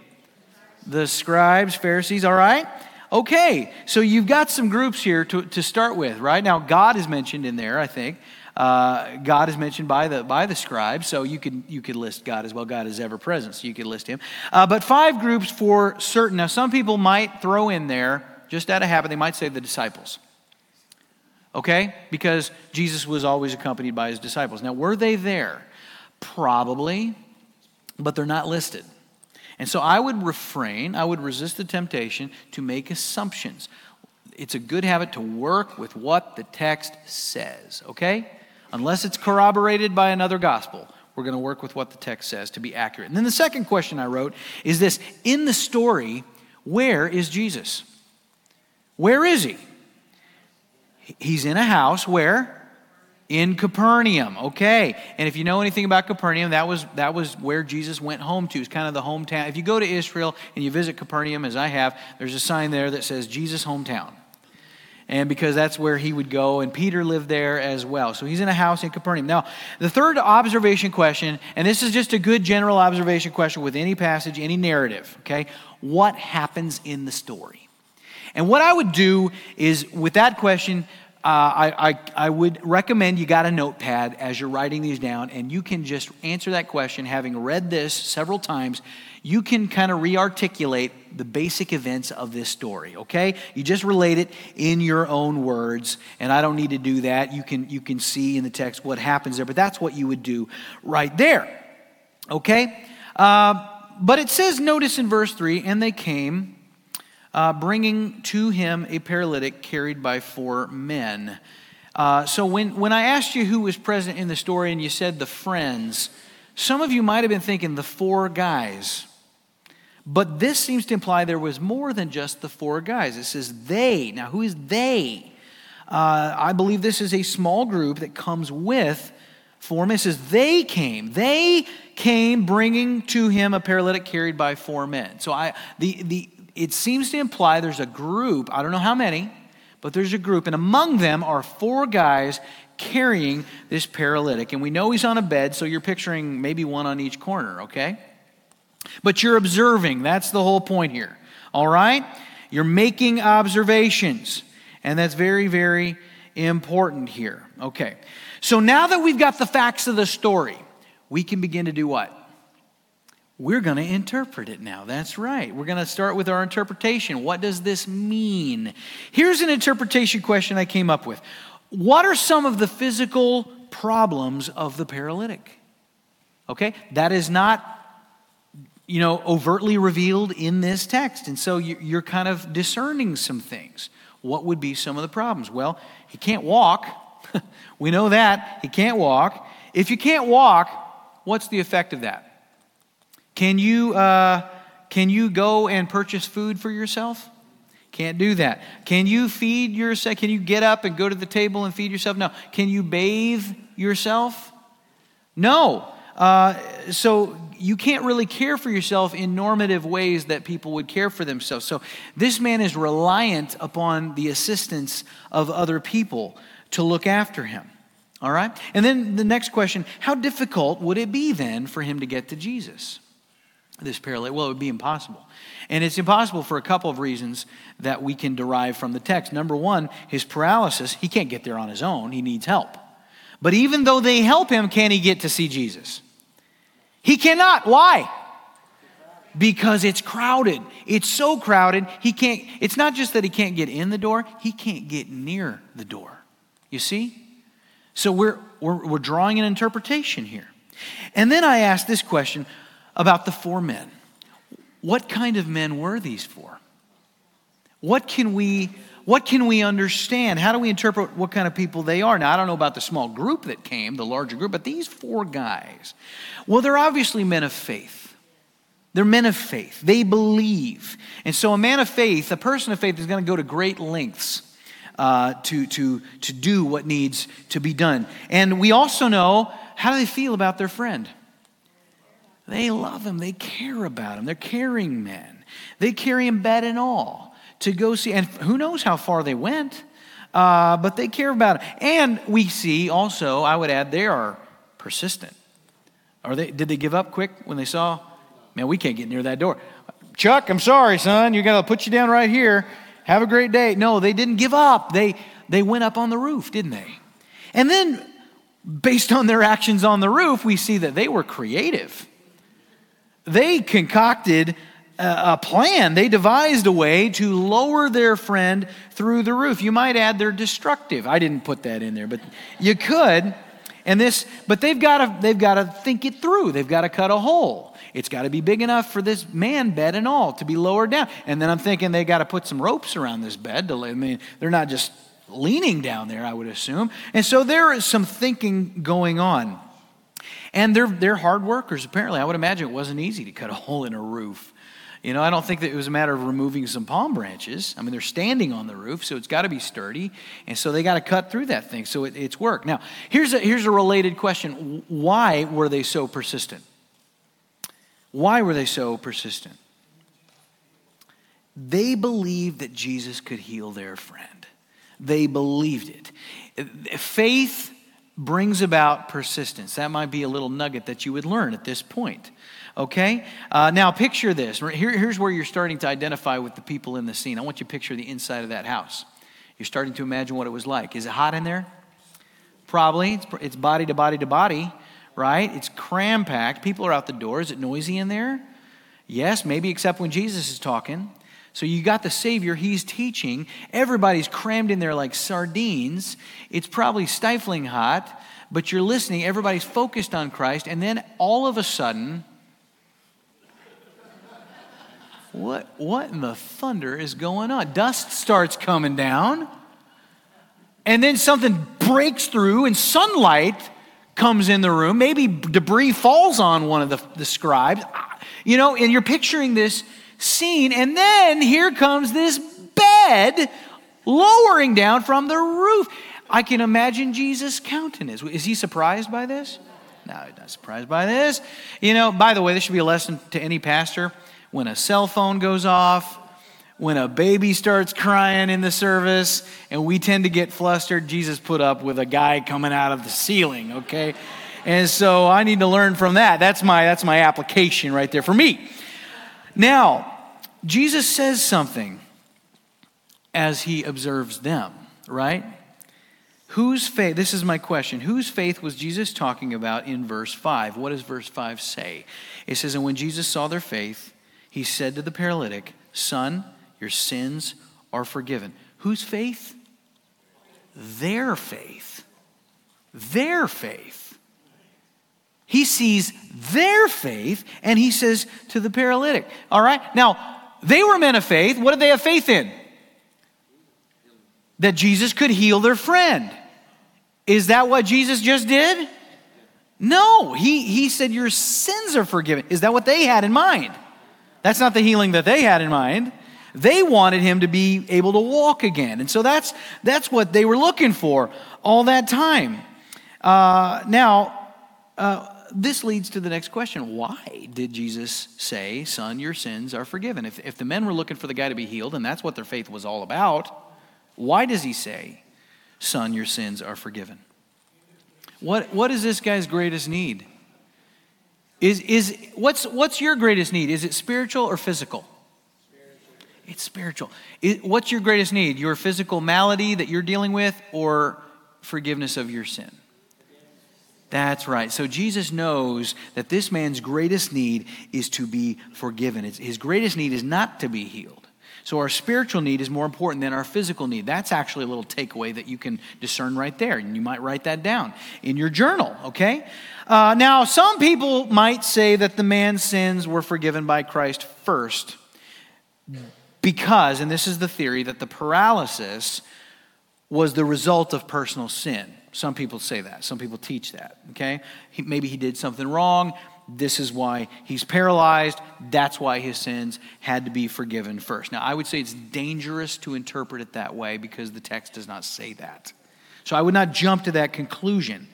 The scribes, Pharisees, all right? Okay, so you've got some groups here to, to start with, right? Now, God is mentioned in there, I think. Uh, God is mentioned by the by the scribe, so you could you could list God as well. God is ever present, so you could list Him. Uh, but five groups for certain. Now, some people might throw in there just out of habit. They might say the disciples. Okay, because Jesus was always accompanied by His disciples. Now, were they there? Probably, but they're not listed. And so I would refrain, I would resist the temptation to make assumptions. It's a good habit to work with what the text says, okay? Unless it's corroborated by another gospel. We're going to work with what the text says to be accurate. And then the second question I wrote is this In the story, where is Jesus? Where is he? He's in a house where? In Capernaum. Okay. And if you know anything about Capernaum, that was, that was where Jesus went home to. It's kind of the hometown. If you go to Israel and you visit Capernaum, as I have, there's a sign there that says Jesus' hometown and because that's where he would go, and Peter lived there as well. So he's in a house in Capernaum. Now, the third observation question, and this is just a good general observation question with any passage, any narrative, okay? What happens in the story? And what I would do is, with that question, uh, I, I, I, would recommend you got a notepad as you're writing these down, and you can just answer that question having read this several times you can kind of rearticulate the basic events of this story, okay? You just relate it in your own words, and I don't need to do that. You can, you can see in the text what happens there, but that's what you would do right there, okay? Uh, but it says, notice in verse 3 and they came, uh, bringing to him a paralytic carried by four men. Uh, so when, when I asked you who was present in the story and you said the friends, some of you might have been thinking the four guys. But this seems to imply there was more than just the four guys. It says they. Now, who is they? Uh, I believe this is a small group that comes with four men. It says they came. They came bringing to him a paralytic carried by four men. So I, the, the, it seems to imply there's a group, I don't know how many, but there's a group, and among them are four guys carrying this paralytic. And we know he's on a bed, so you're picturing maybe one on each corner, okay? But you're observing. That's the whole point here. All right? You're making observations. And that's very, very important here. Okay. So now that we've got the facts of the story, we can begin to do what? We're going to interpret it now. That's right. We're going to start with our interpretation. What does this mean? Here's an interpretation question I came up with What are some of the physical problems of the paralytic? Okay, that is not you know, overtly revealed in this text. And so you're kind of discerning some things. What would be some of the problems? Well, he can't walk. we know that. He can't walk. If you can't walk, what's the effect of that? Can you, uh, can you go and purchase food for yourself? Can't do that. Can you feed yourself? Can you get up and go to the table and feed yourself? No. Can you bathe yourself? No. Uh, so you can't really care for yourself in normative ways that people would care for themselves. So this man is reliant upon the assistance of other people to look after him. All right? And then the next question how difficult would it be then for him to get to Jesus? This paralytic? Well, it would be impossible. And it's impossible for a couple of reasons that we can derive from the text. Number one, his paralysis, he can't get there on his own, he needs help. But even though they help him, can he get to see Jesus? He cannot. Why? Because it's crowded. It's so crowded, he can't, it's not just that he can't get in the door, he can't get near the door. You see? So we're, we're, we're drawing an interpretation here. And then I ask this question about the four men. What kind of men were these four? What can we what can we understand? How do we interpret what kind of people they are? Now, I don't know about the small group that came, the larger group, but these four guys, well, they're obviously men of faith. They're men of faith. They believe. And so, a man of faith, a person of faith, is going to go to great lengths uh, to, to, to do what needs to be done. And we also know how do they feel about their friend? They love him, they care about him, they're caring men. They carry him bed and all to go see, and who knows how far they went, uh, but they care about him. And we see also, I would add, they are persistent. Are they, did they give up quick when they saw, man, we can't get near that door? Chuck, I'm sorry, son. You're going to put you down right here. Have a great day. No, they didn't give up. They, they went up on the roof, didn't they? And then, based on their actions on the roof, we see that they were creative. They concocted a plan. They devised a way to lower their friend through the roof. You might add they're destructive. I didn't put that in there, but you could. And this, but they've got to they've got to think it through. They've got to cut a hole. It's got to be big enough for this man bed and all to be lowered down. And then I'm thinking they got to put some ropes around this bed to. I mean, they're not just leaning down there. I would assume. And so there is some thinking going on. And they're, they're hard workers, apparently. I would imagine it wasn't easy to cut a hole in a roof. You know, I don't think that it was a matter of removing some palm branches. I mean, they're standing on the roof, so it's got to be sturdy. And so they got to cut through that thing. So it, it's work. Now, here's a, here's a related question Why were they so persistent? Why were they so persistent? They believed that Jesus could heal their friend, they believed it. Faith brings about persistence. That might be a little nugget that you would learn at this point. Okay? Uh, now, picture this. Here, here's where you're starting to identify with the people in the scene. I want you to picture the inside of that house. You're starting to imagine what it was like. Is it hot in there? Probably. It's, it's body to body to body, right? It's cram packed. People are out the door. Is it noisy in there? Yes, maybe except when Jesus is talking. So you got the Savior, He's teaching. Everybody's crammed in there like sardines. It's probably stifling hot, but you're listening. Everybody's focused on Christ. And then all of a sudden, what, what in the thunder is going on? Dust starts coming down, and then something breaks through and sunlight comes in the room. Maybe debris falls on one of the, the scribes. Ah, you know, and you're picturing this scene, and then here comes this bed lowering down from the roof. I can imagine Jesus' countenance. Is he surprised by this? No, he's not surprised by this. You know, by the way, this should be a lesson to any pastor. When a cell phone goes off, when a baby starts crying in the service, and we tend to get flustered, Jesus put up with a guy coming out of the ceiling, okay? And so I need to learn from that. That's my, that's my application right there for me. Now, Jesus says something as he observes them, right? Whose faith, this is my question, whose faith was Jesus talking about in verse 5? What does verse 5 say? It says, And when Jesus saw their faith, he said to the paralytic, Son, your sins are forgiven. Whose faith? Their faith. Their faith. He sees their faith and he says to the paralytic, All right, now they were men of faith. What did they have faith in? That Jesus could heal their friend. Is that what Jesus just did? No, he, he said, Your sins are forgiven. Is that what they had in mind? That's not the healing that they had in mind. They wanted him to be able to walk again. And so that's, that's what they were looking for all that time. Uh, now, uh, this leads to the next question. Why did Jesus say, Son, your sins are forgiven? If, if the men were looking for the guy to be healed, and that's what their faith was all about, why does he say, Son, your sins are forgiven. What, what is this guy's greatest need? Is, is, what's, what's your greatest need? Is it spiritual or physical? Spiritual. It's spiritual. It, what's your greatest need? Your physical malady that you're dealing with or forgiveness of your sin? That's right. So Jesus knows that this man's greatest need is to be forgiven. It's, his greatest need is not to be healed. So our spiritual need is more important than our physical need. That's actually a little takeaway that you can discern right there. And you might write that down in your journal, okay? Uh, now, some people might say that the man's sins were forgiven by Christ first because, and this is the theory, that the paralysis was the result of personal sin. Some people say that. Some people teach that, okay? He, maybe he did something wrong. This is why he's paralyzed. That's why his sins had to be forgiven first. Now, I would say it's dangerous to interpret it that way because the text does not say that. So I would not jump to that conclusion.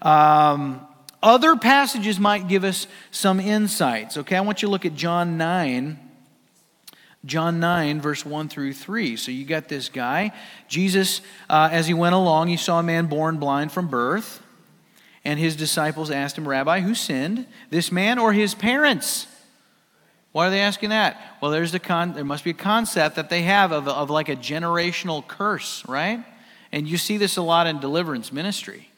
Um, other passages might give us some insights. Okay, I want you to look at John 9. John 9, verse 1 through 3. So you got this guy. Jesus, uh, as he went along, he saw a man born blind from birth. And his disciples asked him, Rabbi, who sinned, this man or his parents? Why are they asking that? Well, there's the con- there must be a concept that they have of, of like a generational curse, right? And you see this a lot in deliverance ministry.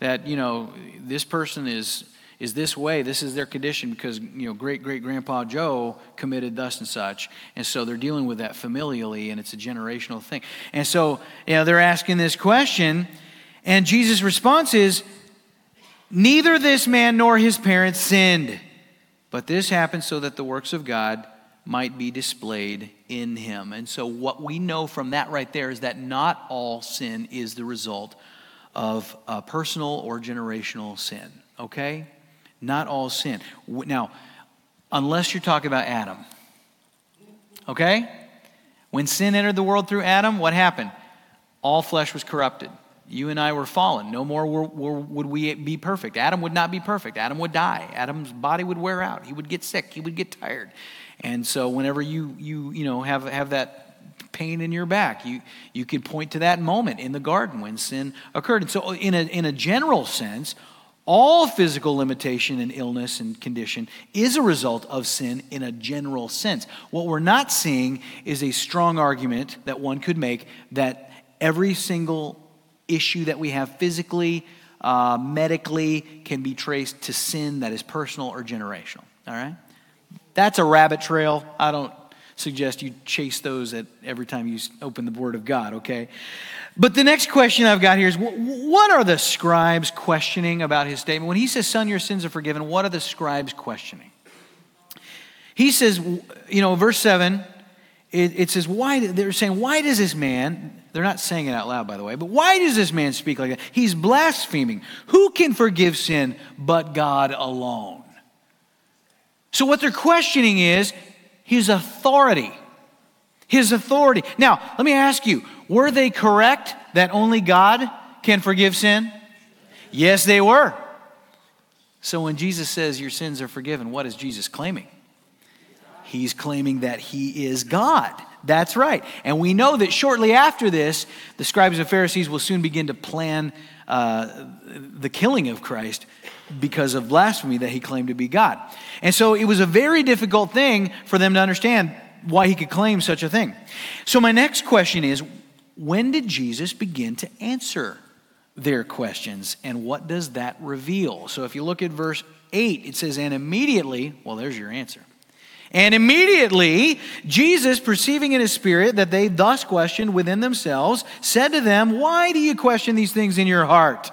That, you know, this person is is this way this is their condition because you know great great grandpa joe committed thus and such and so they're dealing with that familially and it's a generational thing and so you know they're asking this question and jesus response is Neither this man nor his parents sinned, but this happened so that the works of God might be displayed in him. And so, what we know from that right there is that not all sin is the result of personal or generational sin, okay? Not all sin. Now, unless you're talking about Adam, okay? When sin entered the world through Adam, what happened? All flesh was corrupted. You and I were fallen. No more were, were, would we be perfect. Adam would not be perfect. Adam would die. Adam's body would wear out. He would get sick. He would get tired. And so whenever you, you, you know, have, have that pain in your back, you, you could point to that moment in the garden when sin occurred. And so in a, in a general sense, all physical limitation and illness and condition is a result of sin in a general sense. What we're not seeing is a strong argument that one could make that every single issue that we have physically, uh, medically, can be traced to sin that is personal or generational. All right? That's a rabbit trail. I don't suggest you chase those at every time you open the Word of God, okay? But the next question I've got here is what are the scribes questioning about his statement? When he says, Son, your sins are forgiven, what are the scribes questioning? He says, you know, verse 7 it, it says, why, they're saying, why does this man, they're not saying it out loud, by the way, but why does this man speak like that? He's blaspheming. Who can forgive sin but God alone? So what they're questioning is his authority. His authority. Now, let me ask you, were they correct that only God can forgive sin? Yes, they were. So when Jesus says your sins are forgiven, what is Jesus claiming? He's claiming that he is God. That's right. And we know that shortly after this, the scribes and Pharisees will soon begin to plan uh, the killing of Christ because of blasphemy that he claimed to be God. And so it was a very difficult thing for them to understand why he could claim such a thing. So, my next question is when did Jesus begin to answer their questions, and what does that reveal? So, if you look at verse 8, it says, And immediately, well, there's your answer. And immediately, Jesus, perceiving in his spirit that they thus questioned within themselves, said to them, Why do you question these things in your heart?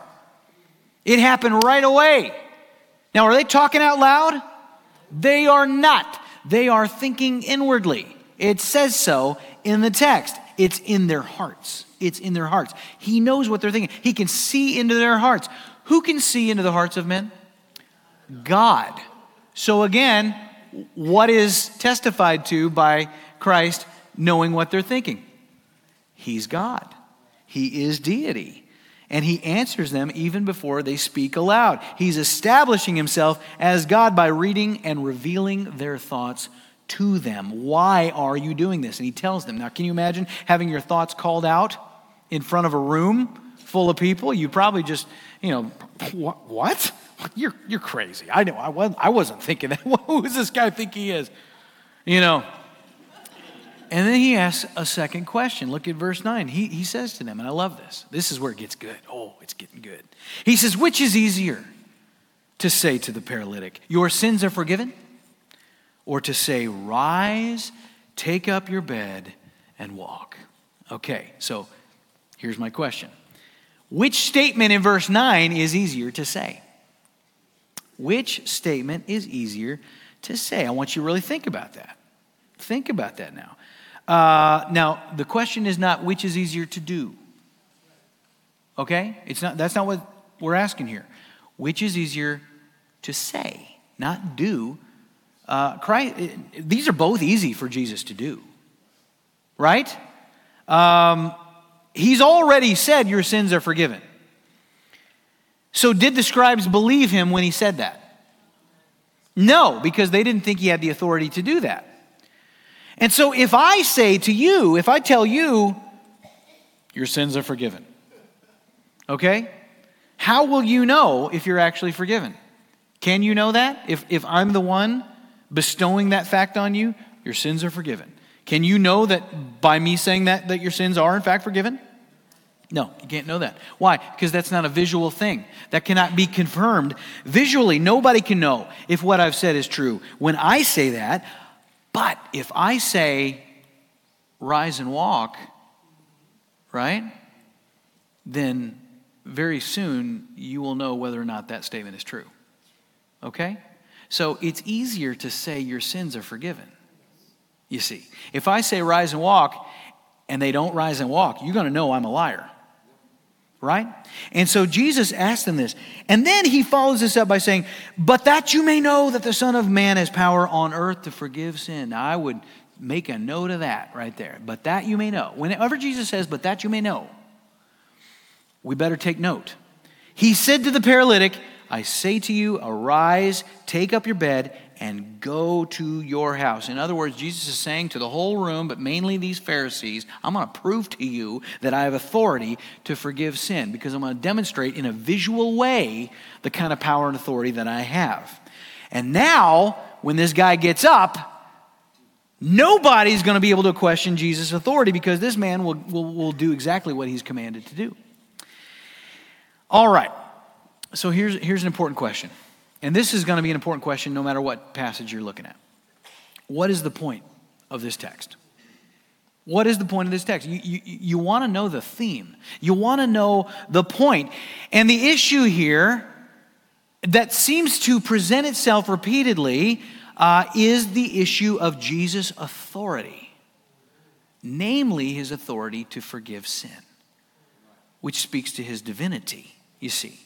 It happened right away. Now, are they talking out loud? They are not. They are thinking inwardly. It says so in the text. It's in their hearts. It's in their hearts. He knows what they're thinking. He can see into their hearts. Who can see into the hearts of men? God. So again, what is testified to by Christ knowing what they're thinking? He's God, He is deity. And he answers them even before they speak aloud. He's establishing himself as God by reading and revealing their thoughts to them. Why are you doing this? And he tells them. Now, can you imagine having your thoughts called out in front of a room full of people? You probably just, you know, what? You're, you're crazy. I know. I wasn't, I wasn't thinking that. Who does this guy think he is? You know. And then he asks a second question. Look at verse 9. He, he says to them, and I love this. This is where it gets good. Oh, it's getting good. He says, Which is easier to say to the paralytic, Your sins are forgiven? Or to say, Rise, take up your bed, and walk? Okay, so here's my question Which statement in verse 9 is easier to say? Which statement is easier to say? I want you to really think about that. Think about that now. Uh, now, the question is not which is easier to do. Okay? It's not, that's not what we're asking here. Which is easier to say, not do? Uh, Christ, these are both easy for Jesus to do, right? Um, he's already said your sins are forgiven. So, did the scribes believe him when he said that? No, because they didn't think he had the authority to do that. And so, if I say to you, if I tell you, your sins are forgiven, okay? How will you know if you're actually forgiven? Can you know that? If, if I'm the one bestowing that fact on you, your sins are forgiven. Can you know that by me saying that, that your sins are in fact forgiven? No, you can't know that. Why? Because that's not a visual thing. That cannot be confirmed visually. Nobody can know if what I've said is true. When I say that, but if I say, rise and walk, right? Then very soon you will know whether or not that statement is true. Okay? So it's easier to say your sins are forgiven. You see, if I say rise and walk and they don't rise and walk, you're going to know I'm a liar right? And so Jesus asked them this. And then he follows this up by saying, But that you may know that the Son of Man has power on earth to forgive sin. Now, I would make a note of that right there. But that you may know. Whenever Jesus says, But that you may know, we better take note. He said to the paralytic, I say to you, arise, take up your bed, and go to your house. In other words, Jesus is saying to the whole room, but mainly these Pharisees, I'm going to prove to you that I have authority to forgive sin because I'm going to demonstrate in a visual way the kind of power and authority that I have. And now, when this guy gets up, nobody's going to be able to question Jesus' authority because this man will, will, will do exactly what he's commanded to do. All right. So here's, here's an important question. And this is going to be an important question no matter what passage you're looking at. What is the point of this text? What is the point of this text? You, you, you want to know the theme, you want to know the point. And the issue here that seems to present itself repeatedly uh, is the issue of Jesus' authority. namely his authority to forgive sin, which speaks to his divinity, you see.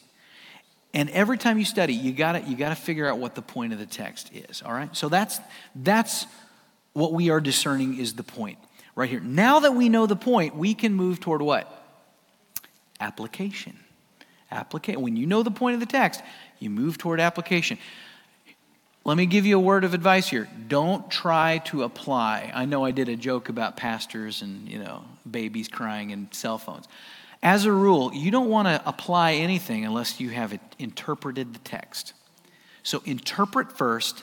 And every time you study, you gotta, you got to figure out what the point of the text is, all right? So that's that's what we are discerning is the point right here. Now that we know the point, we can move toward what? Application. Application. When you know the point of the text, you move toward application. Let me give you a word of advice here. Don't try to apply. I know I did a joke about pastors and, you know, babies crying and cell phones. As a rule, you don't want to apply anything unless you have interpreted the text. So interpret first,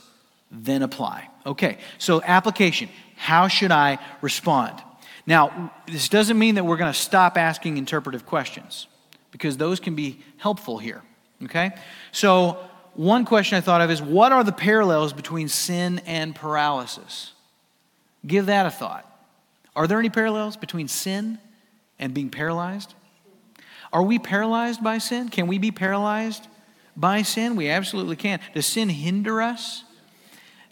then apply. Okay, so application. How should I respond? Now, this doesn't mean that we're going to stop asking interpretive questions because those can be helpful here. Okay? So, one question I thought of is what are the parallels between sin and paralysis? Give that a thought. Are there any parallels between sin and being paralyzed? Are we paralyzed by sin? Can we be paralyzed by sin? We absolutely can. Does sin hinder us?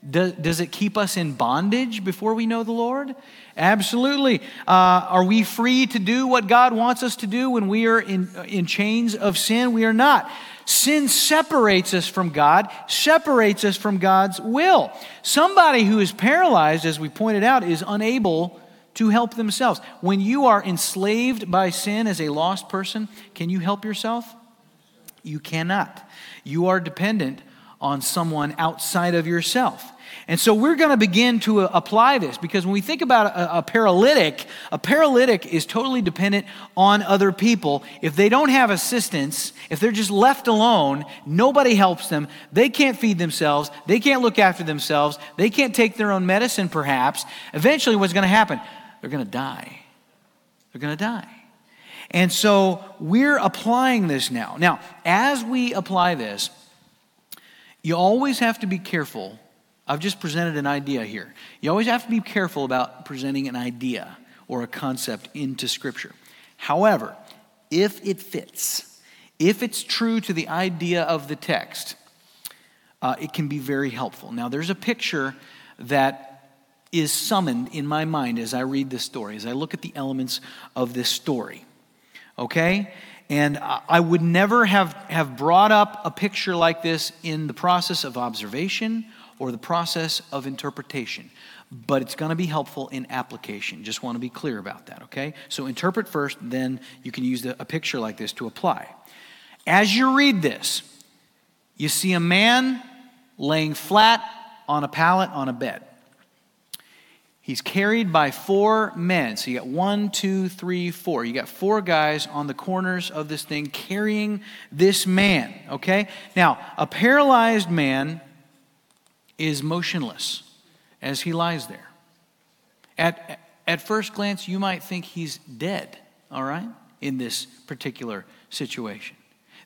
Does, does it keep us in bondage before we know the Lord? Absolutely. Uh, are we free to do what God wants us to do when we are in, in chains of sin? We are not. Sin separates us from God, separates us from God's will. Somebody who is paralyzed, as we pointed out, is unable to help themselves. When you are enslaved by sin as a lost person, can you help yourself? You cannot. You are dependent on someone outside of yourself. And so we're going to begin to uh, apply this because when we think about a, a, paralytic, a paralytic is totally dependent on other people. If they don't have assistance, if they're just left alone, nobody helps them. They can't feed themselves. They can't look after themselves. They can't take their own medicine, perhaps. Eventually, what's going to happen? They're going to die. They're going to die. And so we're applying this now. Now, as we apply this, you always have to be careful. I've just presented an idea here. You always have to be careful about presenting an idea or a concept into Scripture. However, if it fits, if it's true to the idea of the text, uh, it can be very helpful. Now, there's a picture that is summoned in my mind as I read this story, as I look at the elements of this story. Okay? And I would never have, have brought up a picture like this in the process of observation or the process of interpretation. But it's going to be helpful in application. Just want to be clear about that, okay? So interpret first, then you can use a picture like this to apply. As you read this, you see a man laying flat on a pallet on a bed. He's carried by four men. So you got one, two, three, four. You got four guys on the corners of this thing carrying this man, okay? Now, a paralyzed man is motionless as he lies there. At, at first glance, you might think he's dead, all right, in this particular situation.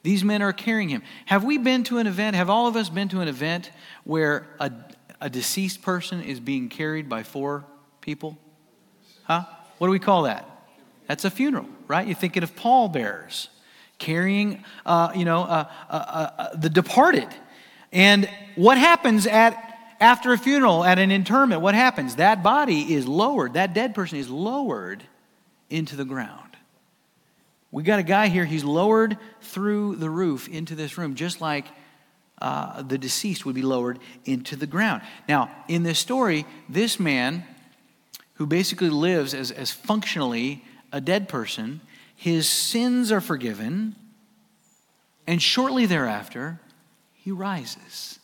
These men are carrying him. Have we been to an event? Have all of us been to an event where a, a deceased person is being carried by four people? Huh? What do we call that? That's a funeral, right? You're thinking of pallbearers carrying, uh, you know, uh, uh, uh, the departed. And what happens at after a funeral, at an interment? What happens? That body is lowered. That dead person is lowered into the ground. We got a guy here. He's lowered through the roof into this room, just like uh, the deceased would be lowered into the ground. Now, in this story, this man who basically lives as, as functionally a dead person, his sins are forgiven, and shortly thereafter, he rises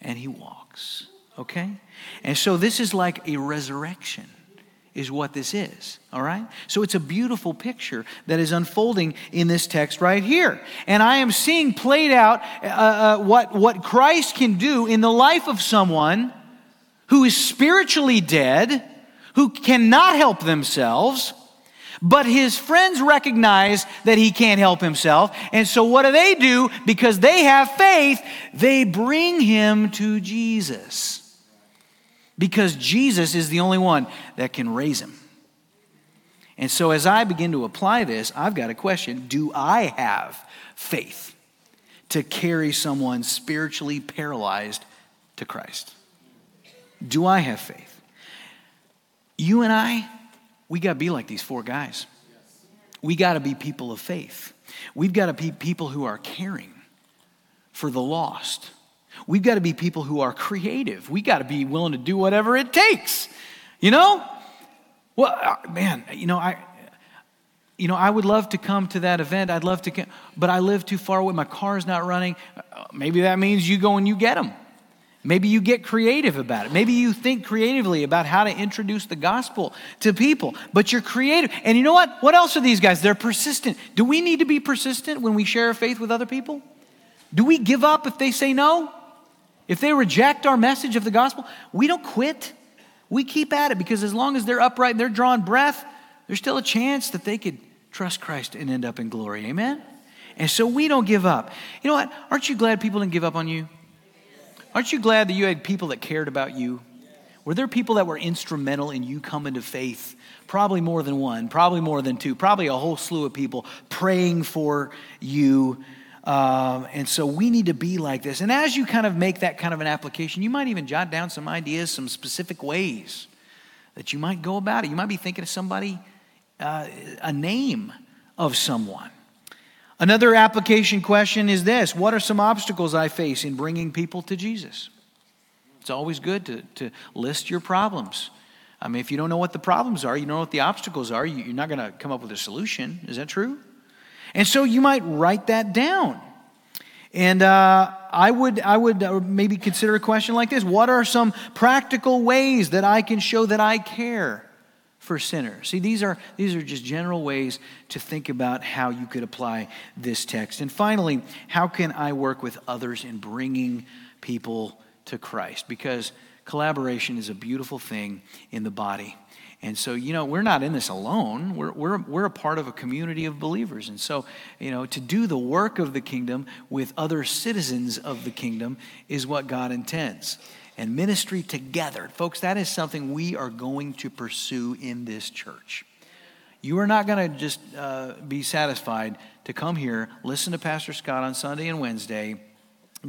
and he walks. Okay? And so this is like a resurrection is what this is. All right? So it's a beautiful picture that is unfolding in this text right here. And I am seeing played out uh, uh, what, what Christ can do in the life of someone who is spiritually dead who cannot help themselves, but his friends recognize that he can't help himself. And so, what do they do? Because they have faith, they bring him to Jesus. Because Jesus is the only one that can raise him. And so, as I begin to apply this, I've got a question Do I have faith to carry someone spiritually paralyzed to Christ? Do I have faith? You and I, we got to be like these four guys. We got to be people of faith. We've got to be people who are caring for the lost. We've got to be people who are creative. We got to be willing to do whatever it takes. You know? Well, uh, man, you know, I you know, I would love to come to that event. I'd love to, come, but I live too far away. My car's not running. Uh, maybe that means you go and you get them. Maybe you get creative about it. Maybe you think creatively about how to introduce the gospel to people, but you're creative. And you know what? What else are these guys? They're persistent. Do we need to be persistent when we share our faith with other people? Do we give up if they say no? If they reject our message of the gospel? We don't quit. We keep at it because as long as they're upright and they're drawing breath, there's still a chance that they could trust Christ and end up in glory. Amen? And so we don't give up. You know what? Aren't you glad people didn't give up on you? Aren't you glad that you had people that cared about you? Were there people that were instrumental in you coming to faith? Probably more than one, probably more than two, probably a whole slew of people praying for you. Um, and so we need to be like this. And as you kind of make that kind of an application, you might even jot down some ideas, some specific ways that you might go about it. You might be thinking of somebody uh, a name of someone. Another application question is this What are some obstacles I face in bringing people to Jesus? It's always good to, to list your problems. I mean, if you don't know what the problems are, you don't know what the obstacles are, you're not going to come up with a solution. Is that true? And so you might write that down. And uh, I would, I would uh, maybe consider a question like this What are some practical ways that I can show that I care? For sinners. See, these are, these are just general ways to think about how you could apply this text. And finally, how can I work with others in bringing people to Christ? Because collaboration is a beautiful thing in the body. And so, you know, we're not in this alone. We're, we're, we're a part of a community of believers. And so, you know, to do the work of the kingdom with other citizens of the kingdom is what God intends and ministry together. Folks, that is something we are going to pursue in this church. You are not going to just uh, be satisfied to come here, listen to Pastor Scott on Sunday and Wednesday,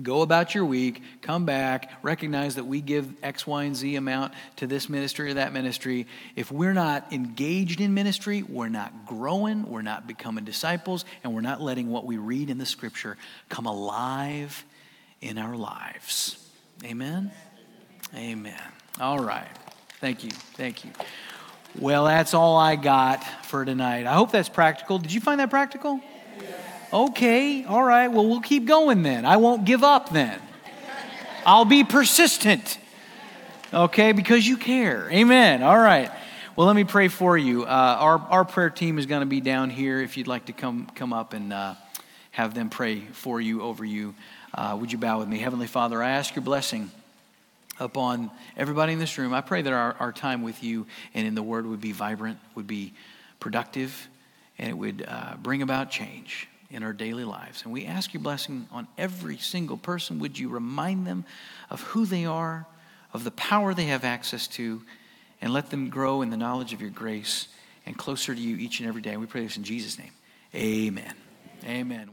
go about your week, come back, recognize that we give X, Y, and Z amount to this ministry or that ministry. If we're not engaged in ministry, we're not growing, we're not becoming disciples, and we're not letting what we read in the scripture come alive in our lives. Amen? Amen. All right. Thank you. Thank you. Well, that's all I got for tonight. I hope that's practical. Did you find that practical? Okay. All right. Well, we'll keep going then. I won't give up then. I'll be persistent. Okay, because you care. Amen. All right. Well, let me pray for you. Uh, our, our prayer team is going to be down here if you'd like to come, come up and uh, have them pray for you, over you. Uh, would you bow with me? Heavenly Father, I ask your blessing upon everybody in this room. I pray that our, our time with you and in the Word would be vibrant, would be productive, and it would uh, bring about change in our daily lives. And we ask your blessing on every single person. Would you remind them of who they are, of the power they have access to, and let them grow in the knowledge of your grace and closer to you each and every day. We pray this in Jesus' name. Amen. Amen.